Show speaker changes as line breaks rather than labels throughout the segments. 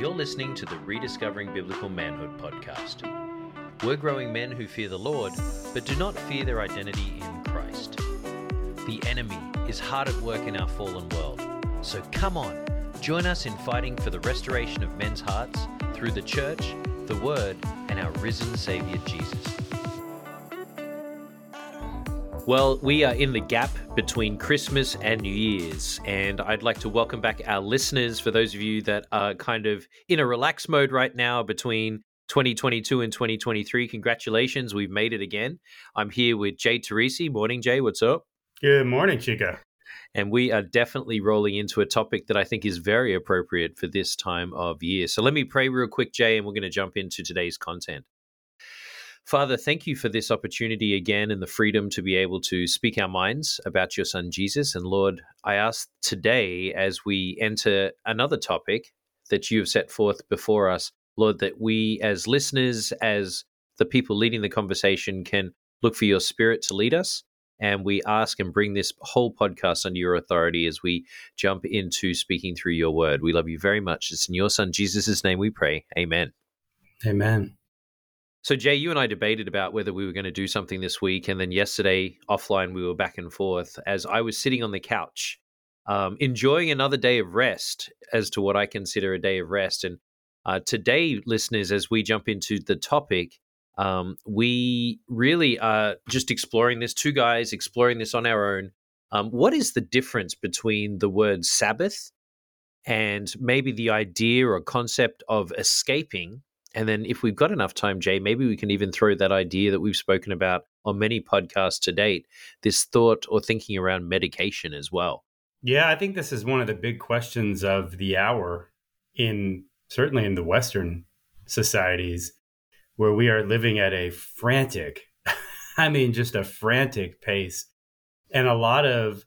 You're listening to the Rediscovering Biblical Manhood podcast. We're growing men who fear the Lord, but do not fear their identity in Christ. The enemy is hard at work in our fallen world, so come on, join us in fighting for the restoration of men's hearts through the church, the Word, and our risen Savior Jesus. Well, we are in the gap between Christmas and New Year's, and I'd like to welcome back our listeners. For those of you that are kind of in a relaxed mode right now between 2022 and 2023, congratulations, we've made it again. I'm here with Jay Teresi. Morning, Jay. What's up?
Good morning, Chicka.
And we are definitely rolling into a topic that I think is very appropriate for this time of year. So let me pray real quick, Jay, and we're going to jump into today's content. Father, thank you for this opportunity again and the freedom to be able to speak our minds about your son Jesus. And Lord, I ask today as we enter another topic that you have set forth before us, Lord, that we as listeners, as the people leading the conversation, can look for your spirit to lead us. And we ask and bring this whole podcast under your authority as we jump into speaking through your word. We love you very much. It's in your son Jesus' name we pray. Amen.
Amen.
So, Jay, you and I debated about whether we were going to do something this week. And then yesterday, offline, we were back and forth as I was sitting on the couch, um, enjoying another day of rest as to what I consider a day of rest. And uh, today, listeners, as we jump into the topic, um, we really are just exploring this, two guys exploring this on our own. Um, what is the difference between the word Sabbath and maybe the idea or concept of escaping and then, if we've got enough time, Jay, maybe we can even throw that idea that we've spoken about on many podcasts to date this thought or thinking around medication as well.
Yeah, I think this is one of the big questions of the hour in certainly in the Western societies where we are living at a frantic, I mean, just a frantic pace. And a lot of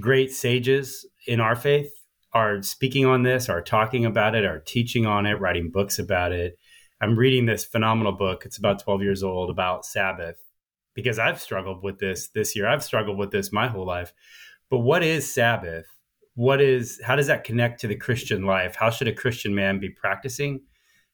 great sages in our faith are speaking on this, are talking about it, are teaching on it, writing books about it. I'm reading this phenomenal book. It's about 12 years old about Sabbath because I've struggled with this this year. I've struggled with this my whole life. But what is Sabbath? What is how does that connect to the Christian life? How should a Christian man be practicing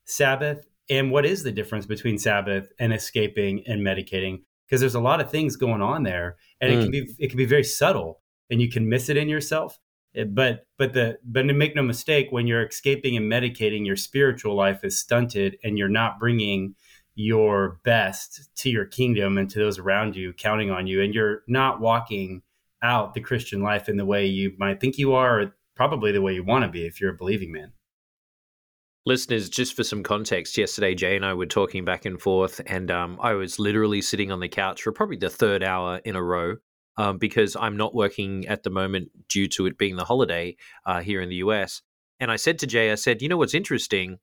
Sabbath? And what is the difference between Sabbath and escaping and medicating? Because there's a lot of things going on there and mm. it can be it can be very subtle and you can miss it in yourself but but the but to make no mistake when you're escaping and medicating your spiritual life is stunted and you're not bringing your best to your kingdom and to those around you counting on you. And you're not walking out the christian life in the way you might think you are or probably the way you want to be if you're a believing man.
Listeners just for some context yesterday jay and i were talking back and forth and um, i was literally sitting on the couch for probably the third hour in a row um, because I'm not working at the moment due to it being the holiday uh, here in the US. And I said to Jay, I said, you know what's interesting?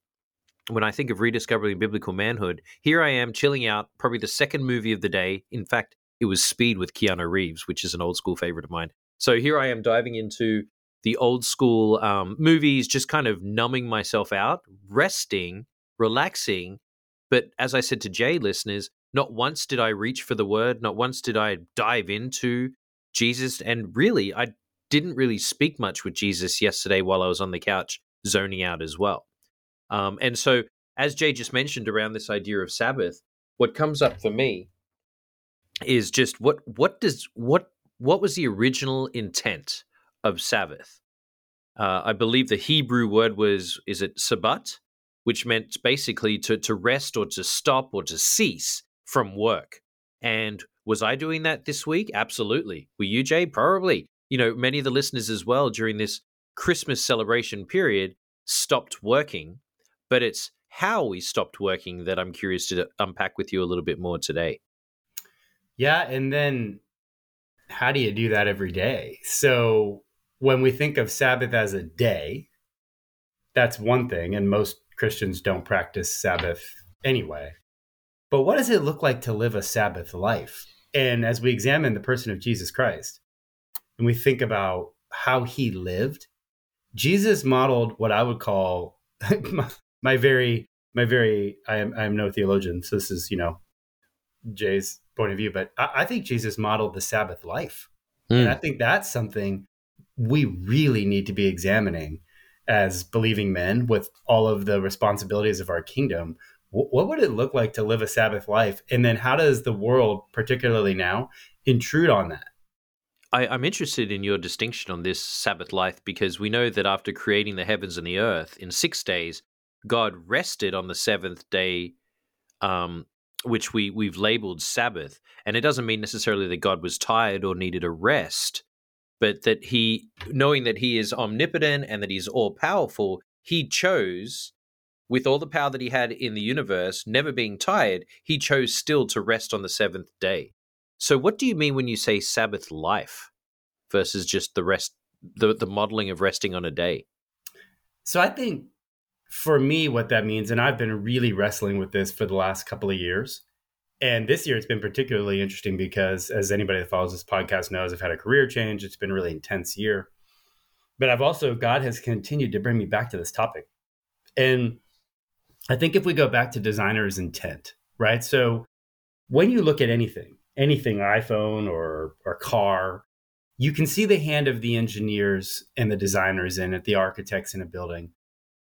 When I think of rediscovering biblical manhood, here I am chilling out, probably the second movie of the day. In fact, it was Speed with Keanu Reeves, which is an old school favorite of mine. So here I am diving into the old school um, movies, just kind of numbing myself out, resting, relaxing. But as I said to Jay listeners, not once did I reach for the word, not once did I dive into Jesus. And really, I didn't really speak much with Jesus yesterday while I was on the couch zoning out as well. Um, and so, as Jay just mentioned around this idea of Sabbath, what comes up for me is just what what does what what was the original intent of Sabbath? Uh, I believe the Hebrew word was is it sabat, which meant basically to to rest or to stop or to cease from work. And was I doing that this week? Absolutely. Were you, Jay? Probably. You know, many of the listeners as well during this Christmas celebration period stopped working, but it's how we stopped working that I'm curious to unpack with you a little bit more today.
Yeah. And then how do you do that every day? So when we think of Sabbath as a day, that's one thing. And most Christians don't practice Sabbath anyway. But what does it look like to live a Sabbath life? And as we examine the person of Jesus Christ and we think about how he lived, Jesus modeled what I would call my, my very, my very, I am, I am no theologian. So this is, you know, Jay's point of view, but I, I think Jesus modeled the Sabbath life. Mm. And I think that's something we really need to be examining as believing men with all of the responsibilities of our kingdom, what would it look like to live a Sabbath life? And then how does the world, particularly now, intrude on that?
I, am interested in your distinction on this Sabbath life because we know that after creating the heavens and the earth in six days, God rested on the seventh day, um, which we we've labeled Sabbath, and it doesn't mean necessarily that God was tired or needed a rest, but that he, knowing that He is omnipotent and that He's all powerful, He chose. With all the power that he had in the universe, never being tired, he chose still to rest on the seventh day. So, what do you mean when you say Sabbath life versus just the rest, the, the modeling of resting on a day?
So, I think for me, what that means, and I've been really wrestling with this for the last couple of years. And this year, it's been particularly interesting because, as anybody that follows this podcast knows, I've had a career change. It's been a really intense year. But I've also, God has continued to bring me back to this topic. And I think if we go back to designer's intent, right? So, when you look at anything, anything iphone or or car you can see the hand of the engineers and the designers in it the architects in a building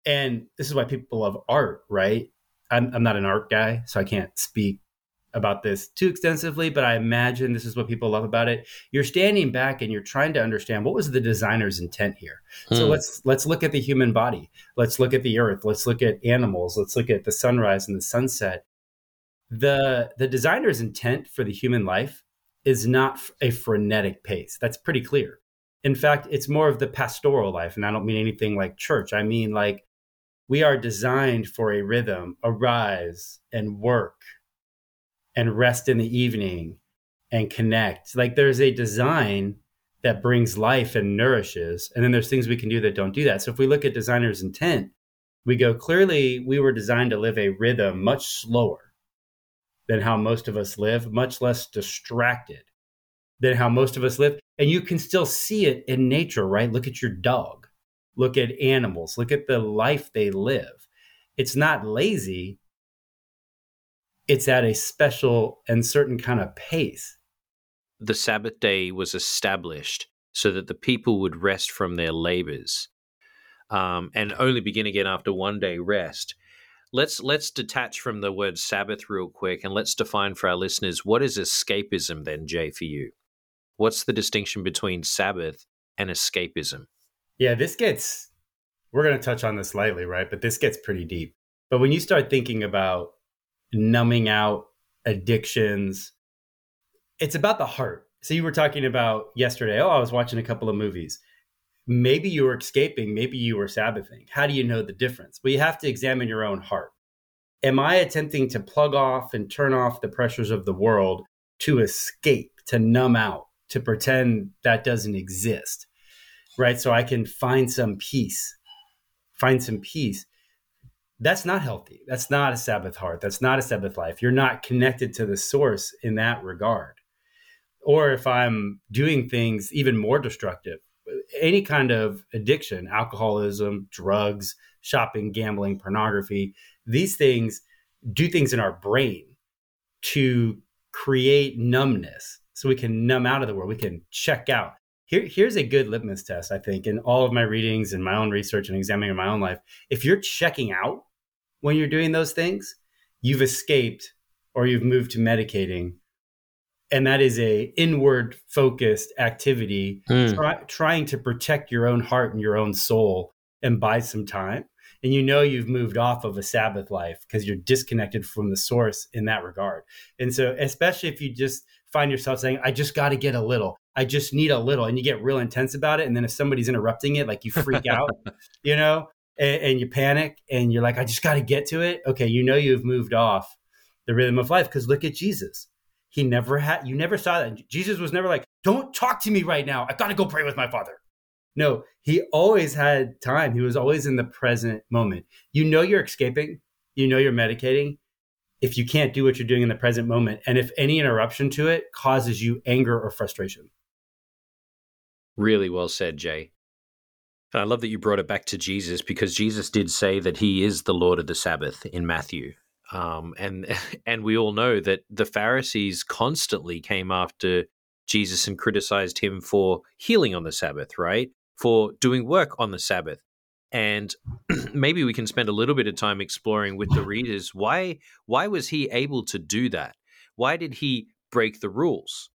and this is why people love art right i'm, I'm not an art guy so i can't speak about this too extensively but i imagine this is what people love about it you're standing back and you're trying to understand what was the designer's intent here hmm. so let's let's look at the human body let's look at the earth let's look at animals let's look at the sunrise and the sunset the the designer's intent for the human life is not a frenetic pace. That's pretty clear. In fact, it's more of the pastoral life, and I don't mean anything like church. I mean like we are designed for a rhythm, arise and work and rest in the evening and connect. Like there's a design that brings life and nourishes, and then there's things we can do that don't do that. So if we look at designer's intent, we go clearly we were designed to live a rhythm much slower than how most of us live, much less distracted than how most of us live. And you can still see it in nature, right? Look at your dog, look at animals, look at the life they live. It's not lazy, it's at a special and certain kind of pace.
The Sabbath day was established so that the people would rest from their labors um, and only begin again after one day rest let's let's detach from the word Sabbath real quick and let's define for our listeners what is escapism then, Jay, for you? What's the distinction between Sabbath and escapism?
Yeah, this gets we're going to touch on this lightly, right? But this gets pretty deep. But when you start thinking about numbing out addictions, it's about the heart. So you were talking about yesterday, oh, I was watching a couple of movies maybe you were escaping, maybe you were Sabbathing. How do you know the difference? Well, you have to examine your own heart. Am I attempting to plug off and turn off the pressures of the world to escape, to numb out, to pretend that doesn't exist? Right. So I can find some peace, find some peace. That's not healthy. That's not a Sabbath heart. That's not a Sabbath life. You're not connected to the source in that regard. Or if I'm doing things even more destructive, any kind of addiction, alcoholism, drugs, shopping, gambling, pornography, these things do things in our brain to create numbness so we can numb out of the world. We can check out. Here, here's a good litmus test, I think, in all of my readings and my own research and examining my own life. If you're checking out when you're doing those things, you've escaped or you've moved to medicating. And that is a inward focused activity mm. try, trying to protect your own heart and your own soul and buy some time. And you know you've moved off of a sabbath life because you're disconnected from the source in that regard. And so especially if you just find yourself saying i just got to get a little. I just need a little. And you get real intense about it and then if somebody's interrupting it like you freak out you know and, and you panic and you're like i just got to get to it okay you know you've moved off the rhythm of life because look at jesus he never had, you never saw that. Jesus was never like, don't talk to me right now. I got to go pray with my father. No, he always had time. He was always in the present moment. You know you're escaping, you know you're medicating if you can't do what you're doing in the present moment. And if any interruption to it causes you anger or frustration.
Really well said, Jay. I love that you brought it back to Jesus because Jesus did say that he is the Lord of the Sabbath in Matthew. Um, and and we all know that the Pharisees constantly came after Jesus and criticized him for healing on the Sabbath, right? For doing work on the Sabbath. and maybe we can spend a little bit of time exploring with the readers why why was he able to do that? Why did he break the rules?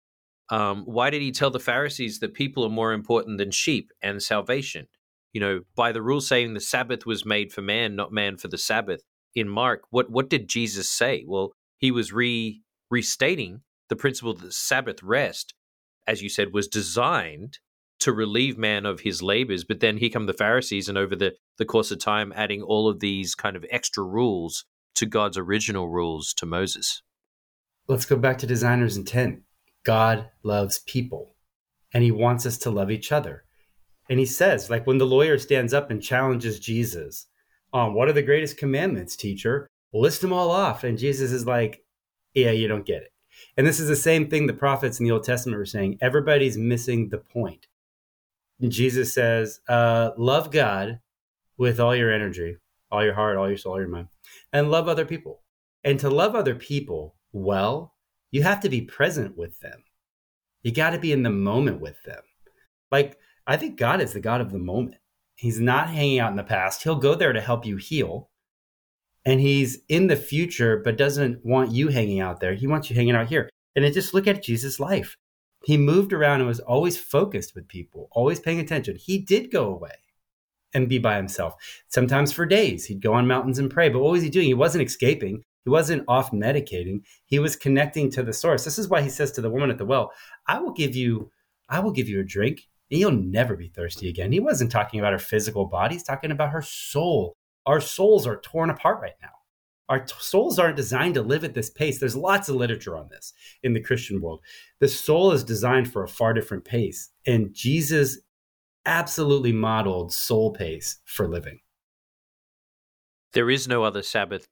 Um, why did he tell the Pharisees that people are more important than sheep and salvation? You know, by the rule saying the Sabbath was made for man, not man for the Sabbath. In Mark, what what did Jesus say? Well, he was re restating the principle that the Sabbath rest, as you said, was designed to relieve man of his labors. But then here come the Pharisees, and over the, the course of time, adding all of these kind of extra rules to God's original rules to Moses.
Let's go back to designer's intent. God loves people, and he wants us to love each other. And he says, like when the lawyer stands up and challenges Jesus, um, what are the greatest commandments, teacher? List them all off. And Jesus is like, yeah, you don't get it. And this is the same thing the prophets in the Old Testament were saying. Everybody's missing the point. Jesus says, uh, love God with all your energy, all your heart, all your soul, all your mind, and love other people. And to love other people well, you have to be present with them. You got to be in the moment with them. Like, I think God is the God of the moment. He's not hanging out in the past. He'll go there to help you heal. And he's in the future, but doesn't want you hanging out there. He wants you hanging out here. And then just look at Jesus' life he moved around and was always focused with people, always paying attention. He did go away and be by himself. Sometimes for days, he'd go on mountains and pray. But what was he doing? He wasn't escaping. He wasn't off medicating. He was connecting to the source. This is why he says to the woman at the well, I will give you, I will give you a drink and you'll never be thirsty again. He wasn't talking about her physical body. He's talking about her soul. Our souls are torn apart right now our t- souls aren't designed to live at this pace. There's lots of literature on this in the Christian world. The soul is designed for a far different pace. And Jesus absolutely modeled soul pace for living.
There is no other Sabbath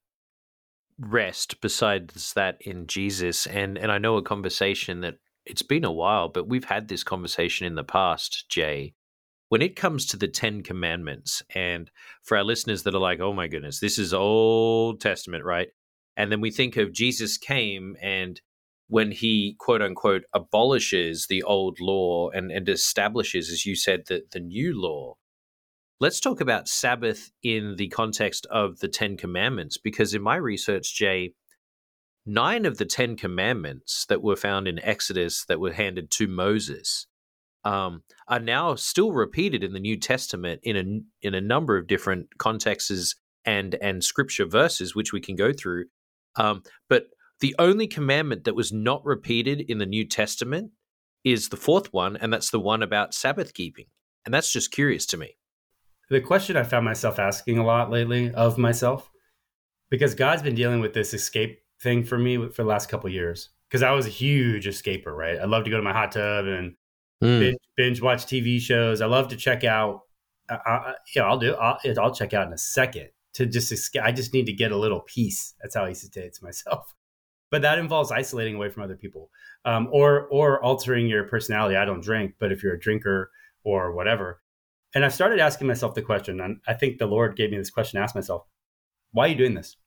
rest besides that in Jesus. And and I know a conversation that it's been a while, but we've had this conversation in the past, Jay, when it comes to the Ten Commandments, and for our listeners that are like, oh my goodness, this is Old Testament, right? And then we think of Jesus came and when he quote unquote abolishes the old law and, and establishes, as you said, the, the new law. Let's talk about Sabbath in the context of the Ten Commandments, because in my research, Jay, nine of the Ten Commandments that were found in Exodus that were handed to Moses um, are now still repeated in the New Testament in a in a number of different contexts and and scripture verses, which we can go through. Um, but the only commandment that was not repeated in the New Testament is the fourth one, and that's the one about Sabbath keeping. And that's just curious to me.
The question I found myself asking a lot lately of myself, because God's been dealing with this escape thing for me for the last couple years. Because I was a huge escaper, right? I love to go to my hot tub and mm. binge, binge, watch TV shows. I love to check out. Uh, uh yeah, I'll do. I'll, I'll check out in a second to just. escape. I just need to get a little peace. That's how I used to say it to myself. But that involves isolating away from other people, um, or or altering your personality. I don't drink, but if you're a drinker or whatever, and I started asking myself the question, and I think the Lord gave me this question to ask myself: Why are you doing this?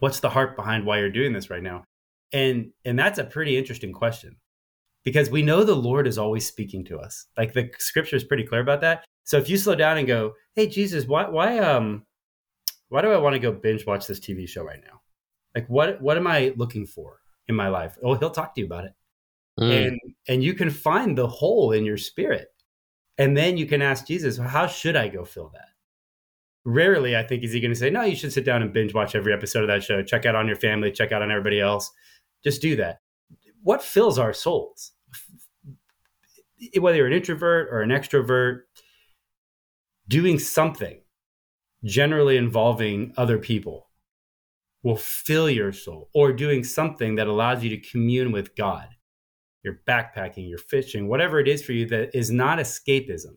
What's the heart behind why you're doing this right now? And and that's a pretty interesting question because we know the Lord is always speaking to us. Like the scripture is pretty clear about that. So if you slow down and go, "Hey Jesus, why why um why do I want to go binge watch this TV show right now? Like what what am I looking for in my life?" Oh, he'll talk to you about it. Mm. And and you can find the hole in your spirit. And then you can ask Jesus, well, "How should I go fill that?" Rarely, I think, is he going to say, "No, you should sit down and binge watch every episode of that show. Check out on your family, check out on everybody else. Just do that." what fills our souls whether you're an introvert or an extrovert doing something generally involving other people will fill your soul or doing something that allows you to commune with god you're backpacking you're fishing whatever it is for you that is not escapism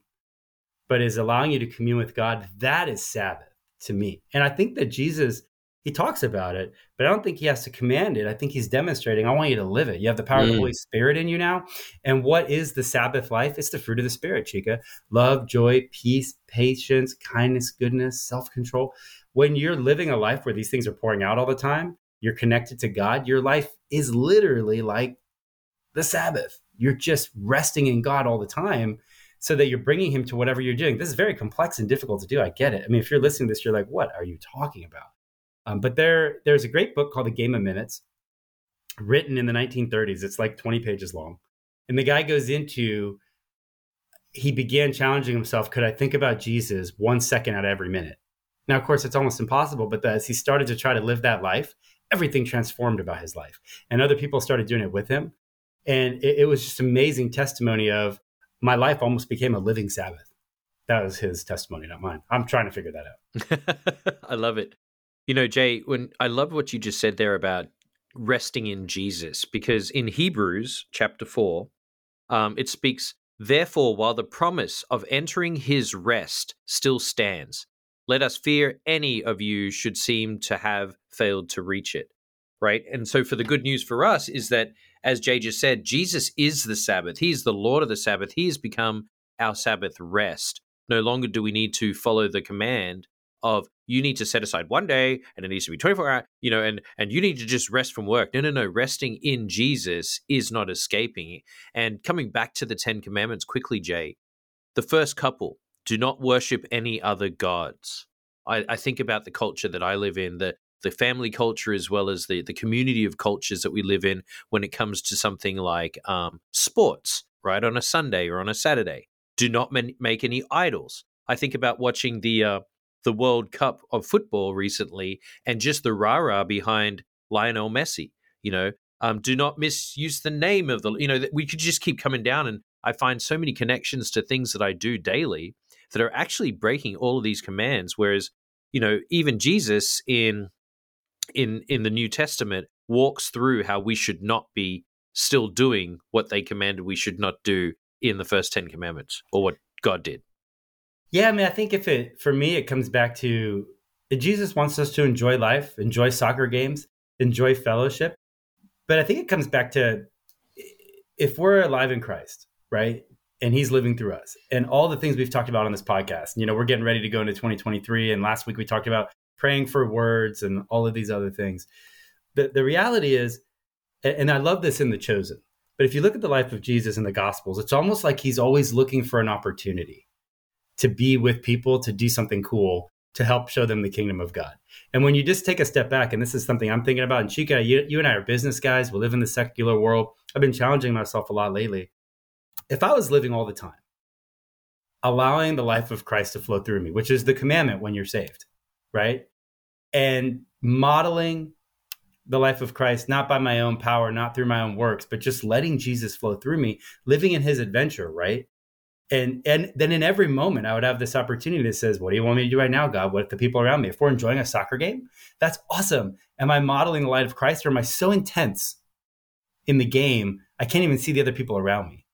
but is allowing you to commune with god that is sabbath to me and i think that jesus he talks about it, but I don't think he has to command it. I think he's demonstrating, I want you to live it. You have the power mm. of the mm. Holy Spirit in you now. And what is the Sabbath life? It's the fruit of the Spirit, Chicka. Love, joy, peace, patience, kindness, goodness, self control. When you're living a life where these things are pouring out all the time, you're connected to God, your life is literally like the Sabbath. You're just resting in God all the time. So that you're bringing him to whatever you're doing. This is very complex and difficult to do. I get it. I mean, if you're listening to this, you're like, what are you talking about? Um, but there, there's a great book called The Game of Minutes, written in the 1930s. It's like 20 pages long, and the guy goes into he began challenging himself could i think about jesus one second out of every minute now of course it's almost impossible but as he started to try to live that life everything transformed about his life and other people started doing it with him and it, it was just amazing testimony of my life almost became a living Sabbath. That was his testimony, not mine. I'm trying to figure that
out. I love it. You know, Jay, when I love what you just said there about resting in Jesus, because in Hebrews chapter four, um, it speaks, therefore, while the promise of entering his rest still stands, let us fear any of you should seem to have failed to reach it. Right. And so for the good news for us is that as Jay just said, Jesus is the Sabbath. He is the Lord of the Sabbath. He has become our Sabbath rest. No longer do we need to follow the command of you need to set aside one day and it needs to be 24 hours, you know, and and you need to just rest from work. No, no, no. Resting in Jesus is not escaping. And coming back to the Ten Commandments quickly, Jay, the first couple, do not worship any other gods. I, I think about the culture that I live in, the the family culture as well as the the community of cultures that we live in when it comes to something like um, sports, right? On a Sunday or on a Saturday, do not man- make any idols. I think about watching the uh, the World Cup of football recently and just the rah rah behind Lionel Messi. You know, um, do not misuse the name of the. You know, we could just keep coming down, and I find so many connections to things that I do daily that are actually breaking all of these commands. Whereas, you know, even Jesus in in in the New Testament walks through how we should not be still doing what they commanded we should not do in the first 10 commandments or what God did.
Yeah, I mean I think if it for me it comes back to Jesus wants us to enjoy life, enjoy soccer games, enjoy fellowship. But I think it comes back to if we're alive in Christ, right? And he's living through us. And all the things we've talked about on this podcast. You know, we're getting ready to go into 2023 and last week we talked about praying for words and all of these other things. The, the reality is, and I love this in The Chosen, but if you look at the life of Jesus in the Gospels, it's almost like he's always looking for an opportunity to be with people, to do something cool, to help show them the kingdom of God. And when you just take a step back, and this is something I'm thinking about, and Chicka, you, you and I are business guys, we live in the secular world. I've been challenging myself a lot lately. If I was living all the time, allowing the life of Christ to flow through me, which is the commandment when you're saved, right? And modeling the life of Christ, not by my own power, not through my own works, but just letting Jesus flow through me, living in his adventure, right? And and then in every moment I would have this opportunity that says, What do you want me to do right now, God? What if the people around me? If we're enjoying a soccer game, that's awesome. Am I modeling the light of Christ or am I so intense in the game I can't even see the other people around me?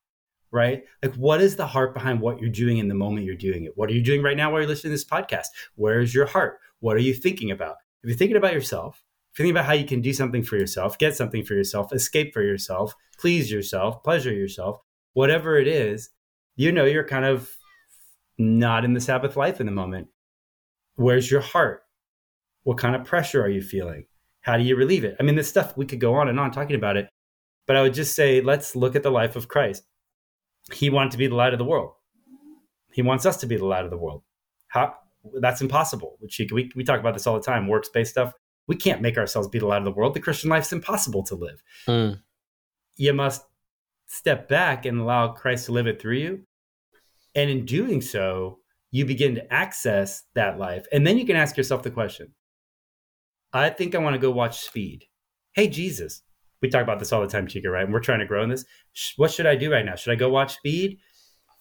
Right? Like what is the heart behind what you're doing in the moment you're doing it? What are you doing right now while you're listening to this podcast? Where is your heart? What are you thinking about? If you're thinking about yourself, thinking about how you can do something for yourself, get something for yourself, escape for yourself, please yourself, pleasure yourself, whatever it is, you know you're kind of not in the Sabbath life in the moment. Where's your heart? What kind of pressure are you feeling? How do you relieve it? I mean, this stuff we could go on and on talking about it, but I would just say let's look at the life of Christ. He wanted to be the light of the world. He wants us to be the light of the world. How that's impossible. Which we we talk about this all the time. Works based stuff. We can't make ourselves be the light of the world. The Christian life's impossible to live. Mm. You must step back and allow Christ to live it through you. And in doing so, you begin to access that life. And then you can ask yourself the question I think I want to go watch Speed. Hey, Jesus. We talk about this all the time, Chicka, right? And we're trying to grow in this. What should I do right now? Should I go watch Speed?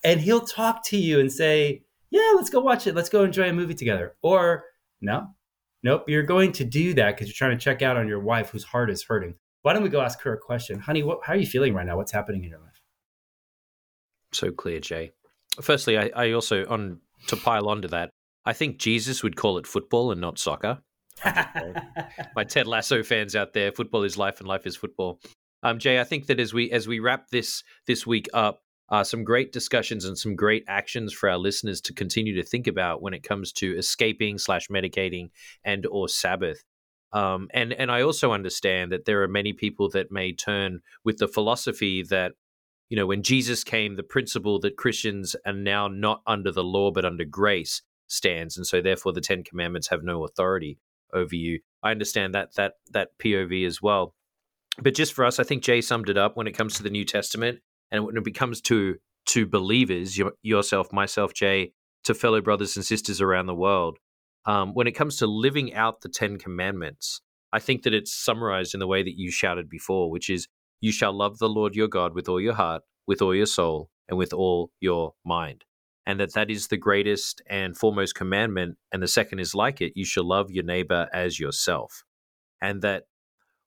And he'll talk to you and say, yeah, let's go watch it. Let's go enjoy a movie together. Or no, nope, you're going to do that because you're trying to check out on your wife whose heart is hurting. Why don't we go ask her a question? Honey, what, how are you feeling right now? What's happening in your life?
So clear, Jay. Firstly, I, I also, on to pile onto that, I think Jesus would call it football and not soccer. My Ted Lasso fans out there, football is life and life is football. Um, Jay, I think that as we as we wrap this this week up, uh, some great discussions and some great actions for our listeners to continue to think about when it comes to escaping slash medicating and or Sabbath. Um, and and I also understand that there are many people that may turn with the philosophy that you know, when Jesus came, the principle that Christians are now not under the law but under grace stands, and so therefore the Ten Commandments have no authority over you. I understand that that that POV as well. But just for us, I think Jay summed it up when it comes to the New Testament and when it becomes to to believers, yourself, myself, Jay, to fellow brothers and sisters around the world. Um, when it comes to living out the Ten Commandments, I think that it's summarized in the way that you shouted before, which is you shall love the Lord your God with all your heart, with all your soul, and with all your mind. And that that is the greatest and foremost commandment. And the second is like it you shall love your neighbor as yourself. And that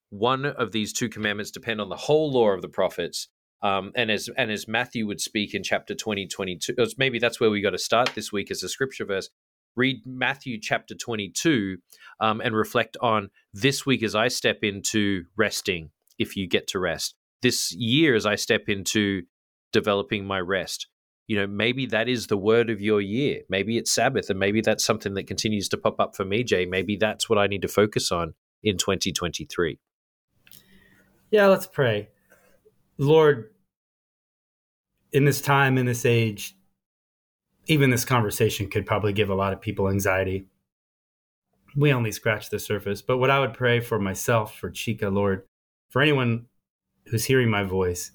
one of these two commandments depend on the whole law of the prophets. Um, and as and as Matthew would speak in chapter 20, 22, maybe that's where we got to start this week as a scripture verse. Read Matthew chapter 22 um, and reflect on this week as I step into resting if you get to rest. This year, as I step into developing my rest, you know, maybe that is the word of your year. Maybe it's Sabbath, and maybe that's something that continues to pop up for me, Jay. Maybe that's what I need to focus on in 2023.
Yeah, let's pray. Lord, in this time, in this age, even this conversation could probably give a lot of people anxiety. We only scratch the surface. But what I would pray for myself, for Chicka, Lord, for anyone who's hearing my voice,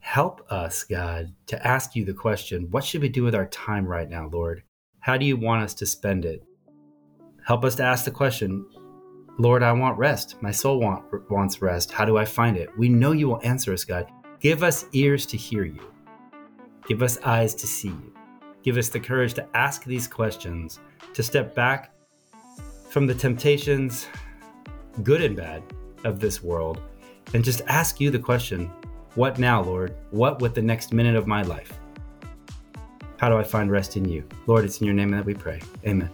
help us, God, to ask you the question what should we do with our time right now, Lord? How do you want us to spend it? Help us to ask the question Lord, I want rest. My soul want, wants rest. How do I find it? We know you will answer us, God. Give us ears to hear you, give us eyes to see you. Give us the courage to ask these questions, to step back from the temptations, good and bad, of this world and just ask you the question what now, Lord? What with the next minute of my life? How do I find rest in you? Lord, it's in your name that we pray. Amen.